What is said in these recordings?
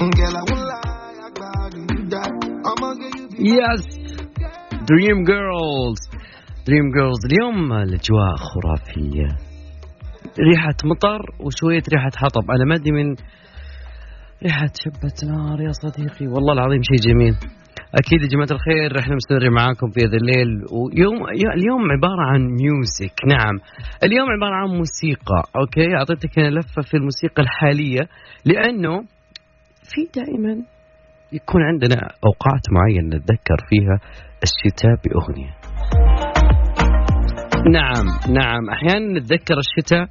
yes dream girls dream girls اليوم الأجواء خرافية. ريحة مطر وشوية ريحة حطب. أنا ما أدري من ريحة شبة نار يا صديقي. والله العظيم شيء جميل. أكيد يا جماعة الخير إحنا مستمرين معاكم في هذا الليل. ويوم اليوم عبارة عن music نعم. اليوم عبارة عن موسيقى. okay؟ أعطيتك أنا لفة في الموسيقى الحالية. لأنه في دائما. يكون عندنا أوقات معينة نتذكر فيها الشتاء بأغنية. نعم نعم. أحيانا نتذكر الشتاء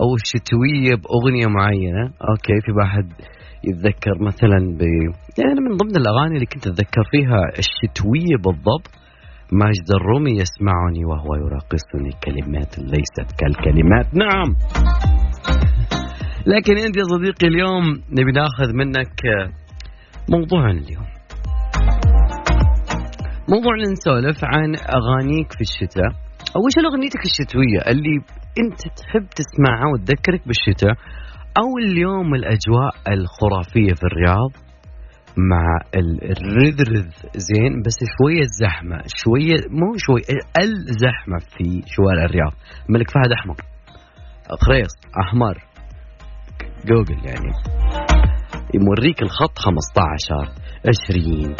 أو الشتوية بأغنية معينة. أوكي في واحد يتذكر مثلا ب يعني من ضمن الأغاني اللي كنت أتذكر فيها الشتوية بالضبط ماجد الرومي يسمعني وهو يراقصني كلمات ليست كالكلمات. نعم. لكن أنت يا صديقي اليوم نبي ناخذ منك موضوعنا اليوم. موضوعنا نسولف عن أغانيك في الشتاء. أو إيش اغنيتك الشتوية اللي أنت تحب تسمعها وتذكرك بالشتاء؟ أو اليوم الأجواء الخرافية في الرياض مع الرذرذ. زين بس شوية زحمة شوية مو شوية ألزحمة في شوارع الرياض. الملك فهد أحمر. خريص أحمر. جوجل يعني. يوريك الخط 15 20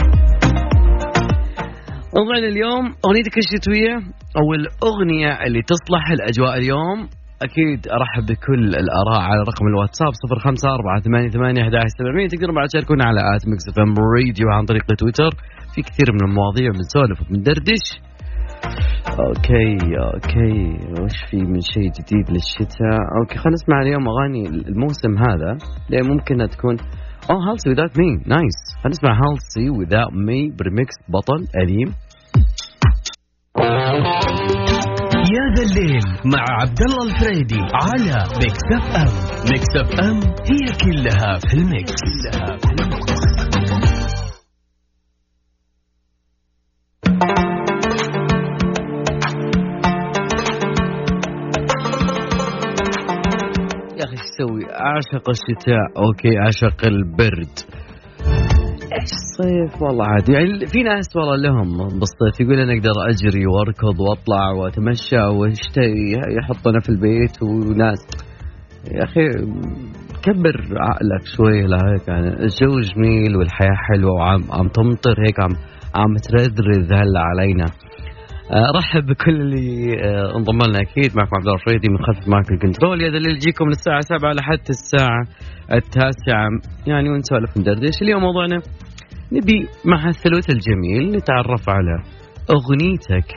موضوعنا اليوم اغنيتك الشتويه أو الاغنيه اللي تصلح الأجواء اليوم. أكيد أرحب بكل الآراء على رقم الواتساب 05488 تقدروا بعد تشاركونا على at Mix FM Radio عن طريق تويتر. في كثير من المواضيع بنسولف وبندردش okay okay. وش في من شيء جديد للشتاء؟ okay خلينا نسمع اليوم أغاني الموسم هذا. لأن ممكن تكون اوه Halsey Without Me nice خلينا نسمع Halsey Without Me ب remix بطل قديم يا ذا الليل مع عبد الله الفريدي على Mix FM Mix FM هي كلها في ال mix كلها في ال mix. أسوي؟ اعشق الشتاء، okay اعشق البرد. إيش الصيف والله عادي يعني في ناس والله لهم بالصيف يقول أنا أقدر أجري وأركض وأطلع وأتمشى واشتري يحطنا في البيت وناس يا أخي كبر عقلك شوي لهيك يعني الجو جميل والحياة حلوة وعم عم تمطر هيك عم عم ترذرذ هلا علينا رحب بكل اللي آه، انضم لنا أكيد. معكم عبد الله الفريدي من خلف mic ال control. يا اللي يجيكم من الساعة 7 لحد الساعة التاسعة. يعني ونسولف ندردش اليوم موضوعنا نبي مع الثلوث الجميل نتعرف على أغنيتك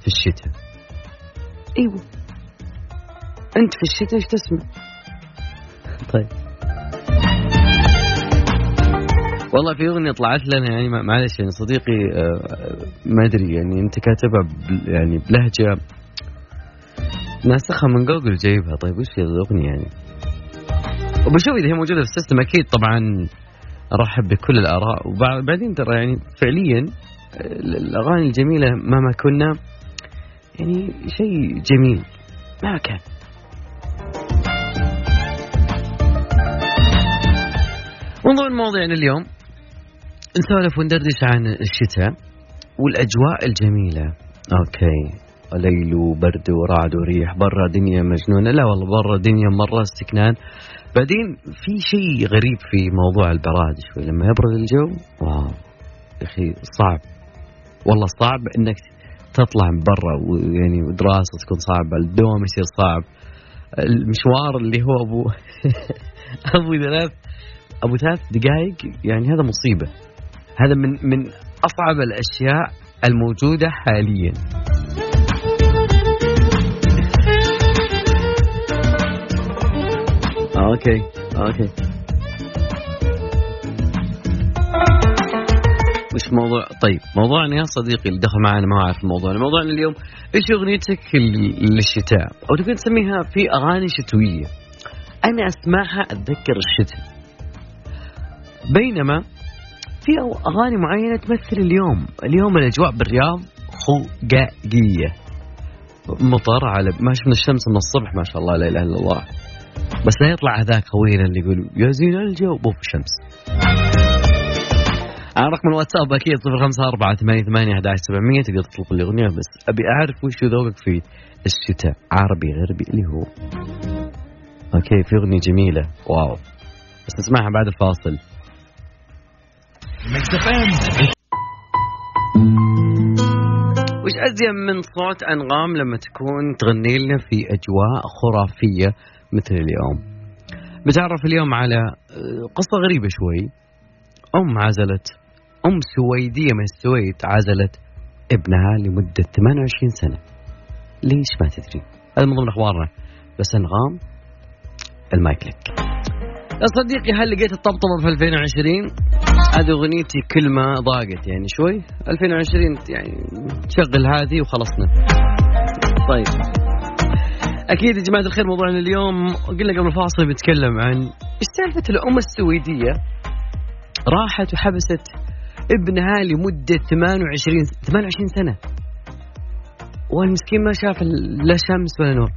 في الشتاء. إيوه. أنت في الشتاء إيش تسمع؟ طيب. والله في أغنية طلعت لنا يعني معلش يعني صديقي آه، ما أدري يعني أنت كاتبها يعني بلهجة ناسخها من جوجل جايبها. طيب وش هي الأغنية يعني؟ وبشوف إذا هي موجودة في ال system أكيد طبعا أرحب بكل الآراء. وبعدين ترى يعني فعليا الأغاني الجميلة مهما كنا يعني شيء جميل. ما كان. من ضمن مواضيعنا اليوم. نسولف وندردش عن الشتاء والأجواء الجميلة. okay. ليل وبرد ورعد وريح برا دنيا مجنونة. لا والله برا دنيا مرة استكنان. بعدين في شيء غريب في موضوع البراد شوي. لما يبرد الجو wow. يا أخي صعب. والله صعب إنك تطلع برا ويعني ودراسة تكون صعبة. الدوام يصير صعب. المشوار اللي هو أبو أبو ثلاث أبو ثلاث دقائق يعني هذا مصيبة. هذا من من أصعب الأشياء الموجودة حاليا. okay okay. وش موضوع طيب موضوعنا يا صديقي اللي دخل معنا ما أعرف الموضوع موضوعنا اليوم إيش أغنيتك للشتاء؟ أو تقدر تسميها في أغاني شتوية. أنا أسمعها أتذكر الشتاء. بينما في أغاني معينة تمثل اليوم؟ اليوم الأجواء بالرياض خقاقيه مطر على ما شفنا الشمس من الصبح ما شاء الله لا إله إلا الله. بس لا يطلع هذاك خوينا اللي يقول يا زين الجو. بوف الشمس. على رقم الواتساب أكيد 054 88 11 700 تقدر تطلب الأغنية بس. أبي أعرف وش ذوقك في الشتاء عربي غربي اللي هو. okay في أغنية جميلة. wow. بس نسمعها بعد الفاصل. وش أزين من صوت أنغام لما تكون تغني لنا في أجواء خرافية مثل اليوم؟ بتعرف اليوم على آه، قصة غريبة شوي. أم عزلت أم سويدية من السويد عزلت ابنها لمدة 28 سنة. ليش ما تدري؟ هذا من ضمن أخبارنا. بس أنغام المايك لك. يا صديقي هل لقيت الطبطبة في 2020 هذه أغنيتي كلمه ضاقت يعني شوي. 2020 يعني شغل هذه وخلصنا. طيب. أكيد يا جماعة الخير موضوعنا اليوم قلنا قبل الفاصل بنتكلم عن إيش سالفة الام السويدية؟ راحت وحبست ابنها لمدة 28 28 سنة. والمسكين ما شاف لا شمس ولا نور.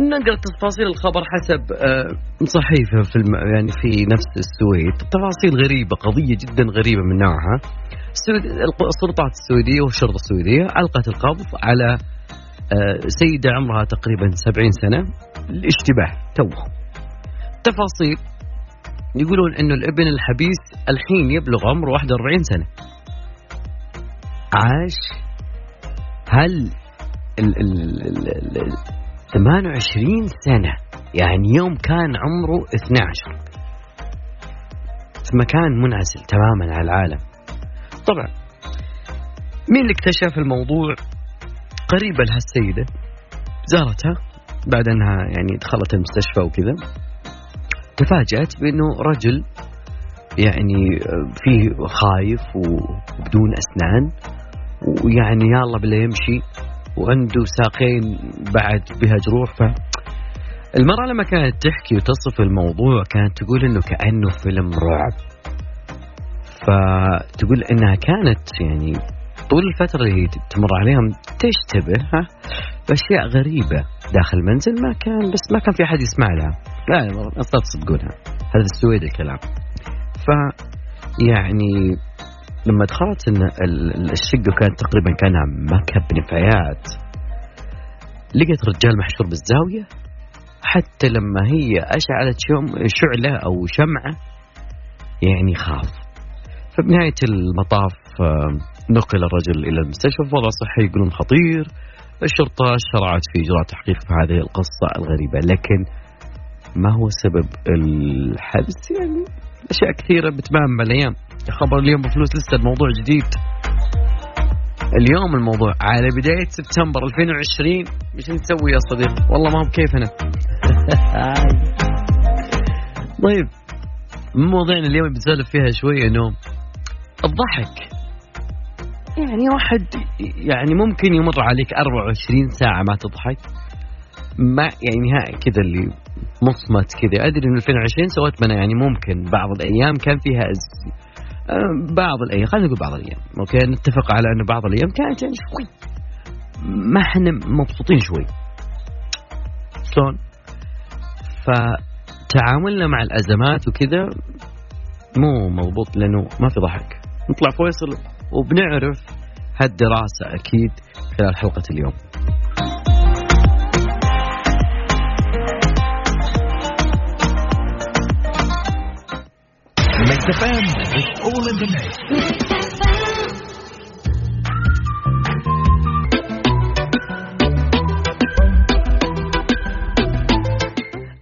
نقرأ تفاصيل الخبر حسب آه، صحيفه في الم... يعني في نفس السويد. تفاصيل غريبة قضية جدا غريبة من نوعها. السويد... السلطات السويدية والشرطة السويدية ألقت القبض على آه، سيدة عمرها تقريبا 70 سنة الاشتباه توه. تفاصيل يقولون إنه الابن الحبيس الحين يبلغ عمره 41 سنة. عاش. هل ال ال ال ال 28 سنة. يعني يوم كان عمره 12 في مكان منعزل تماما على العالم. طبعا مين اللي اكتشف الموضوع؟ قريبة لها السيدة زارتها. بعد أنها يعني دخلت المستشفى وكذا. تفاجأت بأنه رجل يعني فيه خايف وبدون أسنان. ويعني يلا بلا يمشي. وعنده ساقين بعد بها جروح. ف المرأة لما كانت تحكي وتصف الموضوع كانت تقول إنه كأنه فيلم رعب. فتقول إنها كانت يعني طول الفترة اللي تمر عليهم تشتبه بأشياء غريبة داخل المنزل ما كان بس ما كان في أحد يسمع لها. لا أصلا تصدقونها هذا السويد الكلام. ف يعني لما دخلت إن الشقة كانت تقريبا كانها مكب نفايات لقيت رجال محشور بالزاوية. حتى لما هي أشعلت شعلة أو شمعة يعني خاف. فبنهاية المطاف نقل الرجل إلى المستشفى وضع صحي يقولون خطير. الشرطة شرعت في إجراء تحقيق في هذه القصة الغريبة. لكن ما هو سبب الحبس؟ يعني أشياء كثيرة بتبان بالايام خبر اليوم بفلوس لسه الموضوع جديد. اليوم الموضوع على بداية سبتمبر 2020 إيش نسوي يا صديق؟ والله ما هو بكيفنا. طيب مواضيعنا اليوم بنسولف فيها شوي إنه الضحك. يعني واحد يعني ممكن يمر عليك 24 ساعة ما تضحك. ما يعني ها كذا اللي مصمت كذا. أدري ان 2020 سويت منها يعني ممكن بعض الأيام كان فيها آه، بعض الأيام خلينا نقول بعض الأيام okay؟ نتفق على انه بعض الأيام كانت يعني شوي. ما إحنا مبسوطين شوي. شلون؟ فتعاملنا مع الأزمات وكذا مو مضبوط لأنه ما في ضحك. نطلع فيصل وبنعرف هالدراسة أكيد خلال حلقة اليوم. FM. It's all in the mix.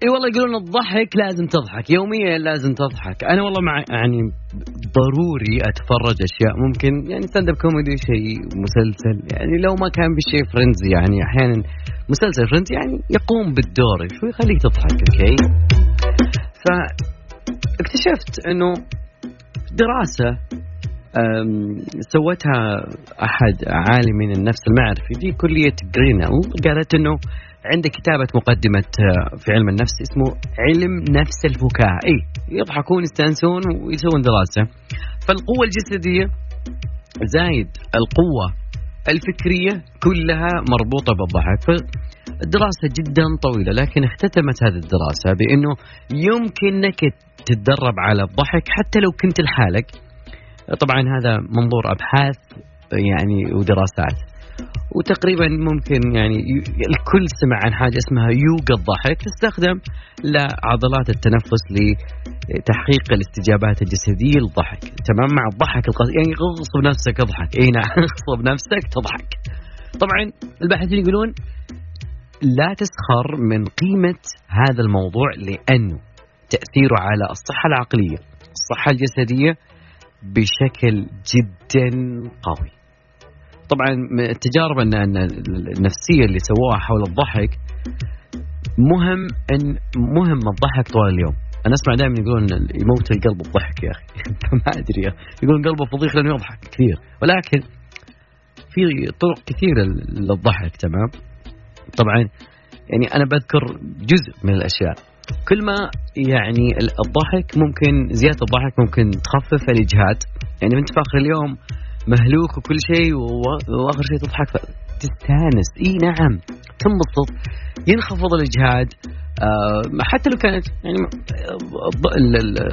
إي والله يقولون الضحك لازم تضحك يوميا لازم تضحك أنا والله مع يعني ضروري أتفرج أشياء ممكن يعني stand-up comedy شيء مسلسل يعني لو ما كان بشيء Friends يعني أحيانا مسلسل Friends يعني يقوم بالدور شوي يخليك تضحك okay ف اكتشفت إنه دراسة سوتها أحد عالمين النفس المعرفي في كلية جرينل قالت إنه عنده كتابة مقدمة آه، في علم النفس اسمه علم نفس الفكاهة إي يضحكون يستانسون ويسوون دراسة. فالقوة الجسدية زايد القوة الفكرية كلها مربوطة بالضحك. الدراسه جدا طويلة لكن اختتمت هذه الدراسة بإنه يمكنك تتدرب على الضحك حتى لو كنت لحالك. طبعا هذا منظور أبحاث يعني ودراسات. وتقريبا ممكن يعني الكل سمع عن حاجة اسمها يوغا الضحك تستخدم لعضلات التنفس لتحقيق الاستجابات الجسدية للضحك. تمام؟ مع الضحك القصير. يعني اغصب نفسك اضحك. إي نعم. اغصب نفسك تضحك. طبعا الباحثين يقولون لا تسخر من قيمة هذا الموضوع لأنه تأثيره على الصحة العقلية الصحة الجسدية بشكل جدا قوي. طبعا التجارب ان النفسية اللي سووها حول الضحك مهم ان مهم الضحك طوال اليوم. أنا أسمع دائما يقولون يموت القلب الضحك يا أخي. ما أدري يقولون قلبه فضيخ لأنه يضحك كثير. ولكن في طرق كثيرة للضحك تمام؟ طبعا يعني أنا بذكر جزء من الأشياء. كل ما يعني الضحك ممكن زيادة الضحك ممكن تخفف الإجهاد. يعني انت في اخر اليوم مهلوك وكل شيء وآخر شيء تضحك تستانس. إي نعم. تنبسط ينخفض الإجهاد. آه حتى لو كانت يعني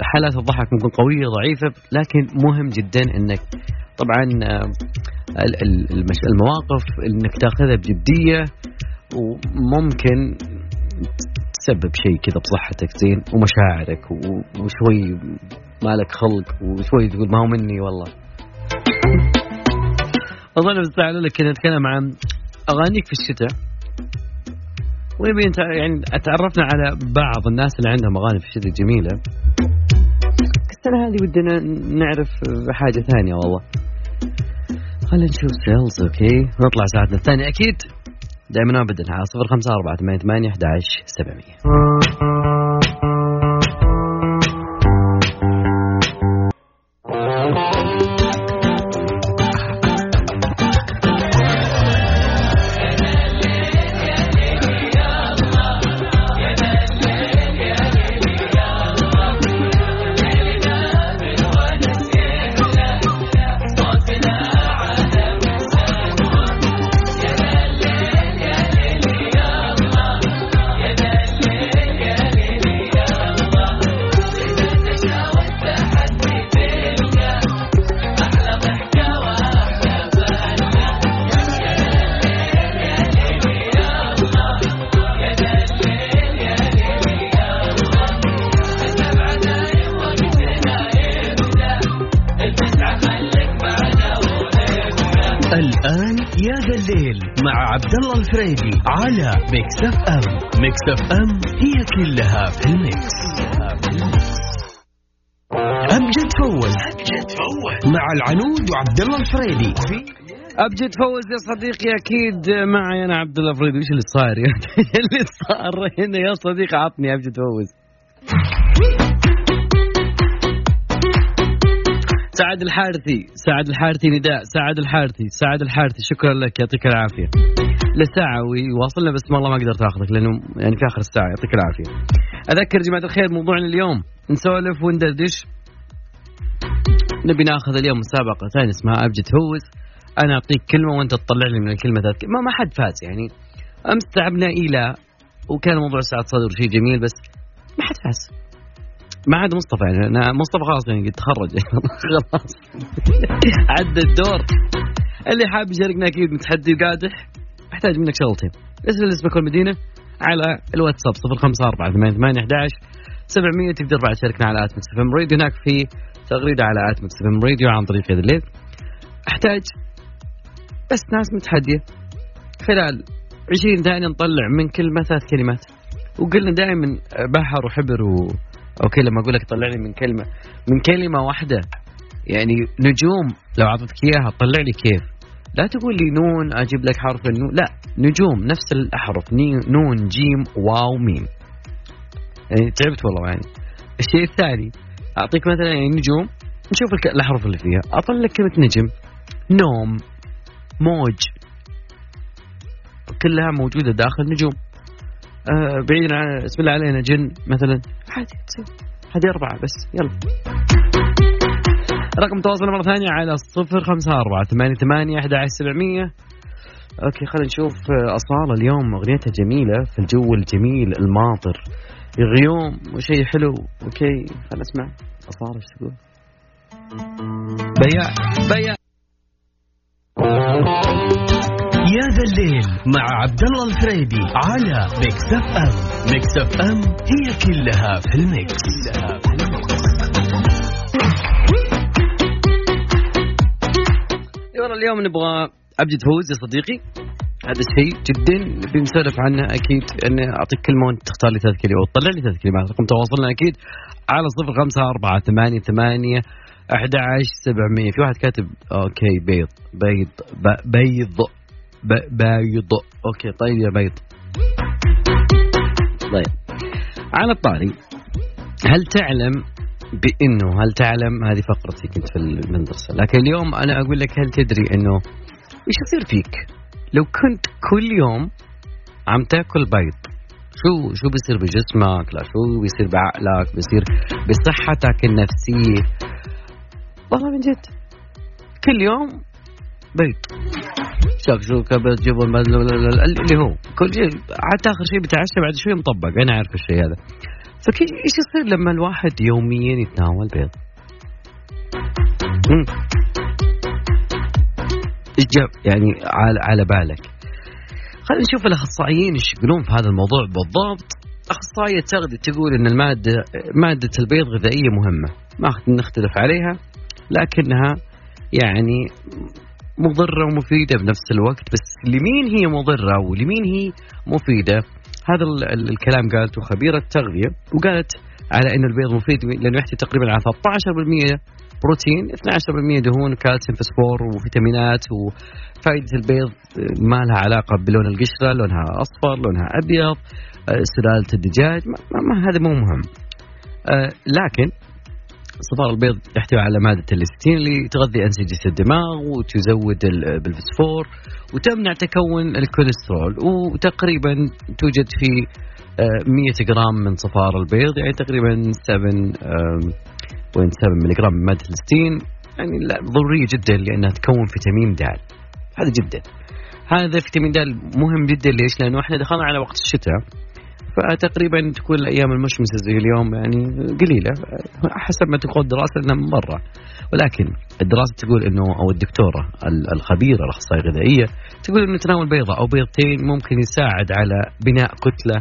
حالات الضحك ممكن قوية ضعيفة لكن مهم جدا إنك طبعا آه المواقف إنك تاخذها بجدية وممكن تسبب شيء كذا بصحتك زين ومشاعرك وشوي مالك خلق وشوي تقول ما هو مني والله. أظن بستعمل لك كذا نتكلم عن أغانيك في الشتاء. ونبي يعني تعرفنا على بعض الناس اللي عندهم أغاني في الشتاء جميلة. السنة هذه ودنا نعرف حاجة ثانية والله. خلينا نشوف سيلز okay. نطلع ساعتنا الثانية. أكيد دائما ابدا على 054 88 11 700 على Mix FM Mix FM هي كلها في ال mix. امجد فوز امجد فوز مع العنود وعبد الله الفريدي. أبجد فوز يا صديقي أكيد معي أنا عبد الله الفريدي. وش اللي صاير اللي صار هنا يا صديقي؟ عطني أبجد فوز. سعد الحارثي سعد الحارثي نداء سعد الحارثي سعد الحارثي شكرا لك يعطيك العافية. لساعة ويواصلنا بس والله ما أقدر اخذك لأنه يعني في آخر الساعة يعطيك العافية. أذكر جماعة الخير موضوعنا اليوم نسولف وندردش. نبي ناخذ اليوم مسابقة ثانية اسمها أبجد فوز أنا أعطيك كلمة وأنت تطلع لي من الكلمة ذات. ما ما حد فاز يعني. أمس تعبنا إلى وكان موضوع سعة صدر شيء جميل بس ما حد فاز. ما عاد مصطفى يعني أنا مصطفى خلاص يعني تخرج. خلاص. عدى الدور. اللي حاب يشاركنا أكيد متحدي وقادح أحتاج منك شغلتين. ارسل اسمك والمدينه على الواتساب 054 88 11 700 تقدر بعد تشاركنا على at Mix FM Radio. هناك في تغريدة على at Mix FM Radio عن طريق يا ذا الليل. أحتاج بس ناس متحدية. خلال 20 ثانية نطلع من كلمه ثلاث كلمات. وقلنا دائما بحر وحبر و... okay لما أقول لك طلع لي من كلمة. من كلمة واحدة. يعني نجوم لو أعطيتك إياها طلع لي كيف؟ لا تقول لي نون أجيب لك حرف النون. لا نجوم نفس الأحرف. نون جيم واو ميم. يعني تعبت والله يعني. الشيء الثاني أعطيك مثلا يعني نجوم. نشوف الأحرف اللي فيها. اطلع لك كلمة نجم. نوم موج. كلها موجودة داخل نجوم. آه بعيدا عن اسم الله علينا جن مثلا. عادي هذه أربعة بس يلا. رقم تواصل مرة ثانية على صفر خمسة أربعة ثمانية ثمانية أحد عشر سبعمية. okay خلينا نشوف أصالة اليوم أغنيتها جميلة في الجو الجميل الماطر. غيوم وشيء حلو okay خلينا نسمع. أصالة إيش تقول؟ بياع بياع. يا ذا الليل مع عبد الله الفريدي على Mix FM Mix FM هي كلها في ال mix. كلها في ال mix اليوم نبغى ابجد فوز يا صديقي. هذا الشيء جدا بنسولف عنه أكيد اني أعطيك كلمه وانت تختار لي ثلاث كلمات وتطلع لي ثلاث كلمات رقم تواصلنا أكيد على صفر خمسة أربعة ثمانية ثمانية أحد عشر سبعمية. في واحد كاتب okay بيض بيض بيض بيض أوكي طيب يا بيض. طيب. على الطاري هل تعلم بأنه هل تعلم هذه فقرتي كنت في المدرسة لكن اليوم أنا أقول لك هل تدري أنه إيش يصير فيك؟ لو كنت كل يوم عم تاكل بيض شو شو بيصير بجسمك؟ لا شو بيصير بعقلك؟ بيصير بصحتك النفسية؟ والله من جد كل يوم بيض. شكشوكة بيض جبن بيض اللي هو كل شيء حتى آخر شيء بتعشى بعد شوي مطبق أنا عارف الشيء هذا فكيف إيش يصير لما الواحد يوميا يتناول بيض؟ يعني على على بالك؟ خلينا نشوف الأخصائيين إيش يقولون في هذا الموضوع بالضبط. أخصائية تغذية تقول إن المادة مادة البيض غذائية مهمة، ما نختلف عليها لكنها يعني مضرة ومفيدة بنفس الوقت بس لمين هي مضرة ولمين هي مفيدة؟ هذا ال- ال- الكلام قالته خبيرة تغذيه وقالت على انه البيض مفيد لأنه يحتوي تقريبا على 13% بروتين 12% دهون كالسيوم فسفور وفيتامينات وفائدة البيض ما لها علاقة بلون القشرة لونها أصفر لونها أبيض آه، سلالة الدجاج ما, ما, ما هذا مو مهم. آه، لكن صفار البيض يحتوي على مادة الليستين اللي تغذي أنسجة الدماغ وتزود ال- بالفسفور وتمنع تكون الكوليسترول وتقريبا توجد في آه، 100 جرام من صفار البيض يعني تقريبا 7.7 ملي جرام من مادة الليستين يعني لا ضرورية جدا لأنها تكون فيتامين د. هذا جدا. هذا فيتامين د مهم جدا ليش؟ لأنه إحنا دخلنا على وقت الشتاء. فتقريبا تكون الأيام المشمسه زي اليوم يعني قليلة. حسب ما تقول الدراسة لانها من برا ولكن الدراسة تقول إنه أو الدكتورة ال- الخبيرة الأخصائية الغذائية تقول إنه تناول بيضة أو بيضتين ممكن يساعد على بناء كتلة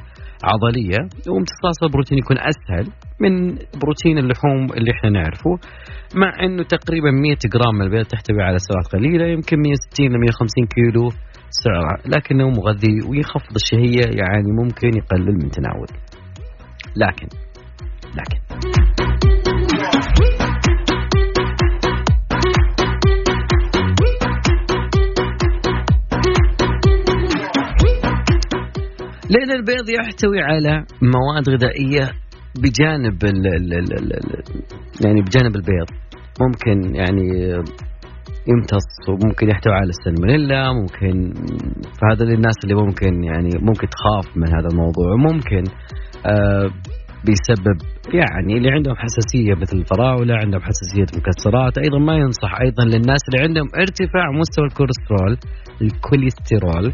عضلية وامتصاص البروتين يكون أسهل من بروتين اللحوم اللي إحنا نعرفه. مع إنه تقريبا 100 جرام من البيض تحتوي على سعرات قليلة يمكن 160 ل 150 كيلو سعرة لكنه مغذي ويخفض الشهية يعني ممكن يقلل من تناول. لكن لكن. لأن البيض يحتوي على مواد غذائية بجانب ال ال ال ال ال يعني بجانب البيض. ممكن يعني يمتص وممكن يحتوي على السلمونيلا ممكن فهذا للناس اللي ممكن يعني ممكن تخاف من هذا الموضوع وممكن آه بيسبب يعني اللي عندهم حساسية مثل الفراولة عندهم حساسية المكسرات أيضا ما ينصح أيضا للناس اللي عندهم ارتفاع مستوى الكوليسترول الكوليسترول.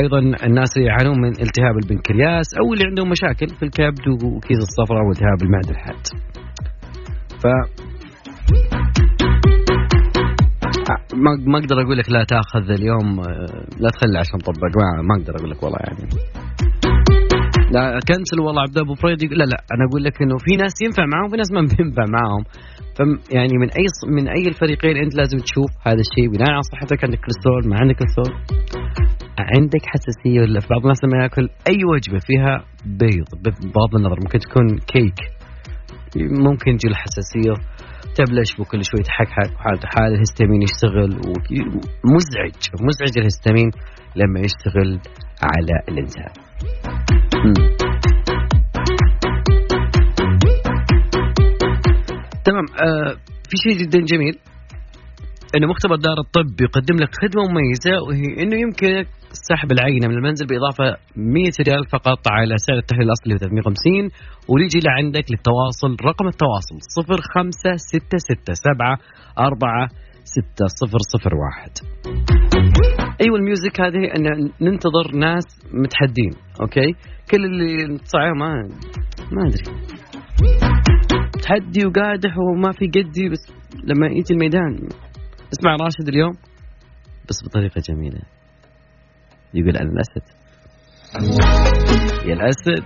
أيضا الناس اللي يعانون من التهاب البنكرياس أو اللي عندهم مشاكل في الكبد وكيس الصفراء والتهاب المعدة الحاد. ف ما ما أقدر أقول لك لا تأخذ اليوم آه، لا تخلي عشان طبق ما ما أقدر أقول لك والله يعني. لا كنسل والله عبد أبو فريد لا لا أنا أقول لك إنه في ناس ينفع معاهم وفي ناس ما بينفع معاهم يعني من أي من أي الفريقين أنت لازم تشوف هذا الشيء بناء على صحتك عندك كوليسترول ما عندك كوليسترول عندك حساسية ولا في بعض الناس لما يأكل أي وجبة فيها بيض بغض النظر ممكن تكون كيك ممكن تجي الحساسيه تبلش بكل شوي تحكحك وحالته حال الهستامين يشتغل وك- مزعج الهستامين لما يشتغل على الإنسان. تمام آه في شيء جدا جميل إنه مختبر دار الطب يقدم لك خدمة مميزة وهي إنه يمكنك سحب العينة من المنزل بإضافة 100 ريال فقط على سعر التحليل الأصلي 350 ويجي لعندك للتواصل رقم التواصل 0567466001 أيوه ال music هذه إن ننتظر ناس متحدين okay؟ كل اللي تصعيه ما ما أدري. تحدي وقادح وما في قدي بس لما يجي الميدان اسمع راشد اليوم. بس بطريقة جميلة. يقول أنا الأسد. يا الأسد.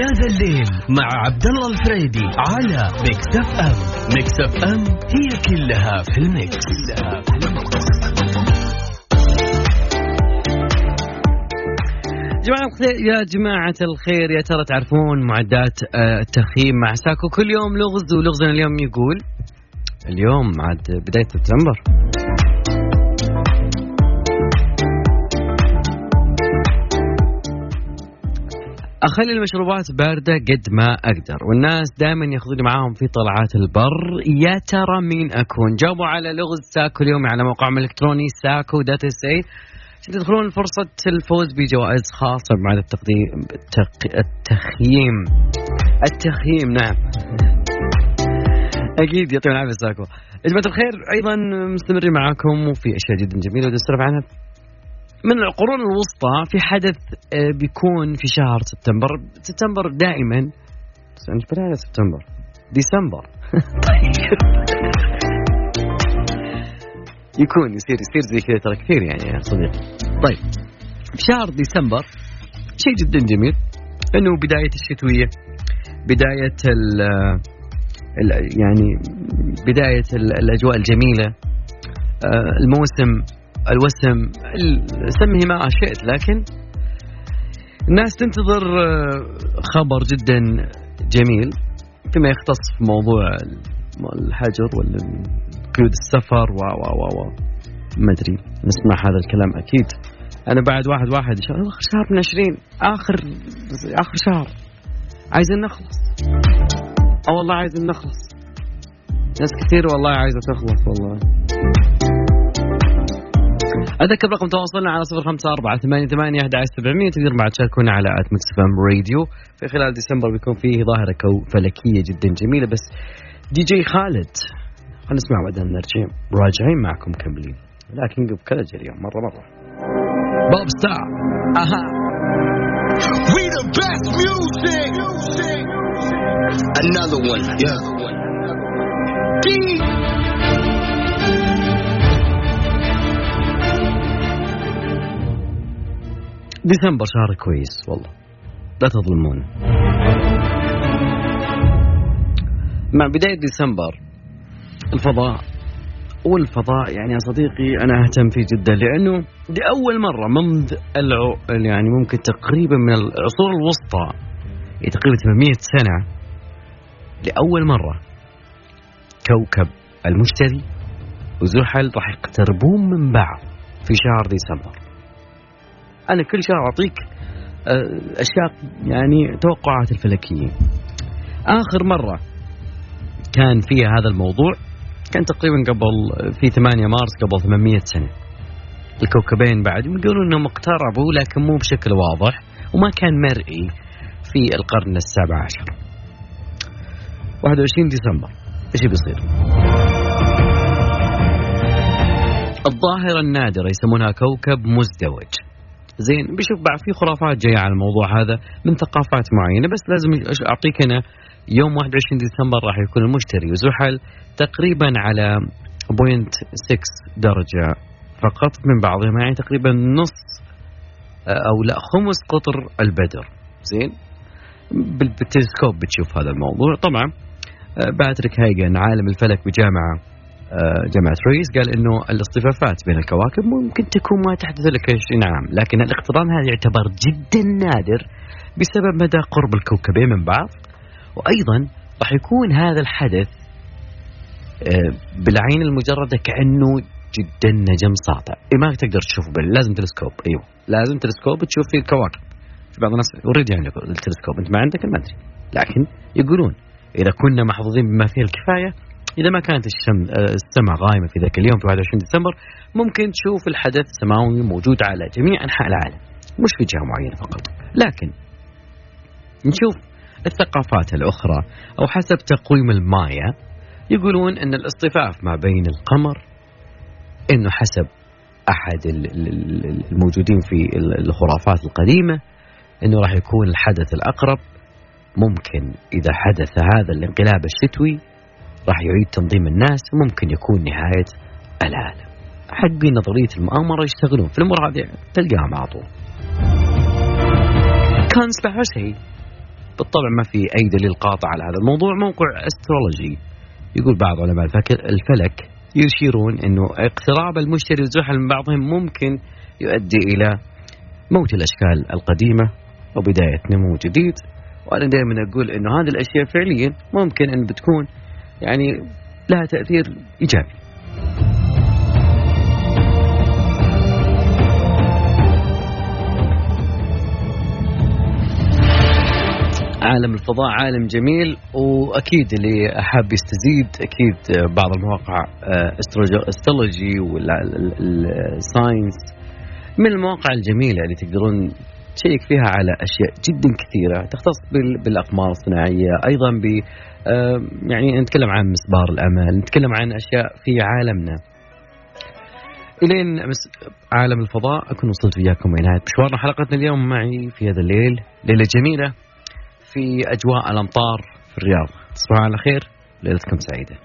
يا ذا الليل مع عبد الله الفريدي على Mix FM Mix FM هي كلها في ال mix كلها في ال mix. جماعة يا جماعة الخير يا ترى تعرفون معدات آه، التخييم مع SACO؟ كل يوم لغز ولغزنا اليوم يقول اليوم عاد بداية سبتمبر. أخلي المشروبات باردة قد ما أقدر والناس دائما ياخذوني معاهم في طلعات البر. يا ترى مين أكون؟ جاوبوا على لغز ساكو اليوم على موقعهم الإلكتروني ساكو دوت كوم تدخلون فرصة الفوز بجوائز خاصة بمعهد التقديم التق... التخييم. التخييم نعم. أكيد يعطيهم العافية ساكو يا جماعة الخير أيضا مستمرين معاكم وفي أشياء جدا جميلة ودنا عنها. من القرون الوسطى في حدث آه، بيكون في شهر سبتمبر. سبتمبر دائما. بداية سبتمبر. ديسمبر. يكون يصير يصير زي كذا ترى كثير يعني يا صديقي. طيب. في شهر ديسمبر شيء جدا جميل. إنه بداية الشتوية. بداية ال يعني بداية الأجواء الجميلة. آه، الموسم الوسم سمه ما شئت لكن الناس تنتظر آه، خبر جدا جميل. فيما يختص في موضوع الحجر ولا قيود السفر و و و و. ما أدري نسمع هذا الكلام أكيد. أنا بعد واحد واحد آخر شهر من 20 آخر آخر شهر. عايزين نخلص. أه والله عايزين نخلص. ناس كثير والله عايزة تخلص والله. أذكر رقم تواصلنا على صفر خمسة أربعة ثمانية ثمانية أحد سبعمية. تقدر بعد تشاركونا على آت فام راديو. في خلال ديسمبر بيكون فيه ظاهرة كو فلكية جدا جميلة بس دي جي خالد. خلينا نسمع بعدين نرجع راجعين معكم كملين لكن قبل اليوم مرة مرة. Popstar أها. We the best music. Another one, yeah. ديسمبر شهر كويس. والله. لا تظلمون. مع بداية ديسمبر الفضاء والفضاء يعني يا صديقي أنا أهتم فيه جدا لأنه دي أول مرة منذ العو يعني ممكن تقريبا من العصور الوسطى يعني تقريبا 800 سنة لأول مرة كوكب المشتري وزحل راح يقتربون من بعض في شهر ديسمبر. أنا كل شهر أعطيك آه، أشياء يعني توقعات الفلكيين. آخر مرة كان فيها هذا الموضوع كان تقريبا قبل في 8 مارس قبل 800 سنة. الكوكبين بعد يقولون إنهم اقتربوا لكن مو بشكل واضح وما كان مرئي في القرن السابع عشر. 21 ديسمبر إيش بيصير؟ الظاهرة النادرة يسمونها كوكب مزدوج. زين بشوف بعد في خرافات جاية على الموضوع هذا من ثقافات معينة بس لازم أعطيك أنا يوم 21 ديسمبر راح يكون المشتري وزحل تقريبا على بوينت 6 درجة فقط من بعضهم يعني تقريبا نص أو لا خمس قطر البدر. زين؟ بالتلسكوب بتشوف هذا الموضوع. طبعا باتريك هايجن عالم الفلك بجامعة آه، جامعة رويس قال إنه الاصطفافات بين الكواكب ممكن تكون ما تحدث لك 20 عام لكن الاقتران هذا يعتبر جدا نادر بسبب مدى قرب الكوكبين من بعض. وأيضا راح يكون هذا الحدث آه، بالعين المجردة كأنه جدا نجم ساطع. إيه ما تقدر تشوفه بل لازم تلسكوب. أيوه لازم تلسكوب تشوف فيه الكواكب. في بعض الناس already عندك التلسكوب. أنت ما عندك ما أدري. لكن يقولون إذا كنا محظوظين بما فيه الكفاية إذا ما كانت الشم السماء غايمه في ذاك اليوم في 21 ديسمبر ممكن تشوف الحدث السماوي موجود على جميع أنحاء العالم. مش في جهة معينة فقط. لكن نشوف الثقافات الأخرى أو حسب تقويم المايا يقولون أن الاصطفاف ما بين القمر إنه حسب أحد الموجودين في الخرافات القديمة إنه راح يكون الحدث الأقرب ممكن إذا حدث هذا الانقلاب الشتوي راح يعيد تنظيم الناس ممكن يكون نهاية العالم. حقين نظرية المؤامرة يشتغلون في هذه تلقاهم على طول. conspiracy بالطبع ما في أي دليل قاطع على هذا الموضوع موقع astrology يقول بعض علماء الفلك يشيرون إنه اقتراب المشتري وزحل من بعضهم ممكن يؤدي إلى موت الأشكال القديمة وبداية نمو جديد وأنا دائما أقول إنه هذه الأشياء فعليا ممكن إن بتكون يعني لها تأثير إيجابي. عالم الفضاء عالم جميل وأكيد اللي حاب يستزيد أكيد بعض المواقع astrology وال science من المواقع الجميلة اللي تقدرون تشيك فيها على أشياء جدا كثيرة تختص بالأقمار الصناعية أيضا ب يعني نتكلم عن مسبار الأمل نتكلم عن أشياء في عالمنا. إلين عالم الفضاء أكون وصلت وياكم إلى نهايه مشوارنا حلقتنا اليوم معي في هذا الليل ليلة جميلة. في أجواء الأمطار في الرياض. تصبحوا على خير ليلتكم سعيدة.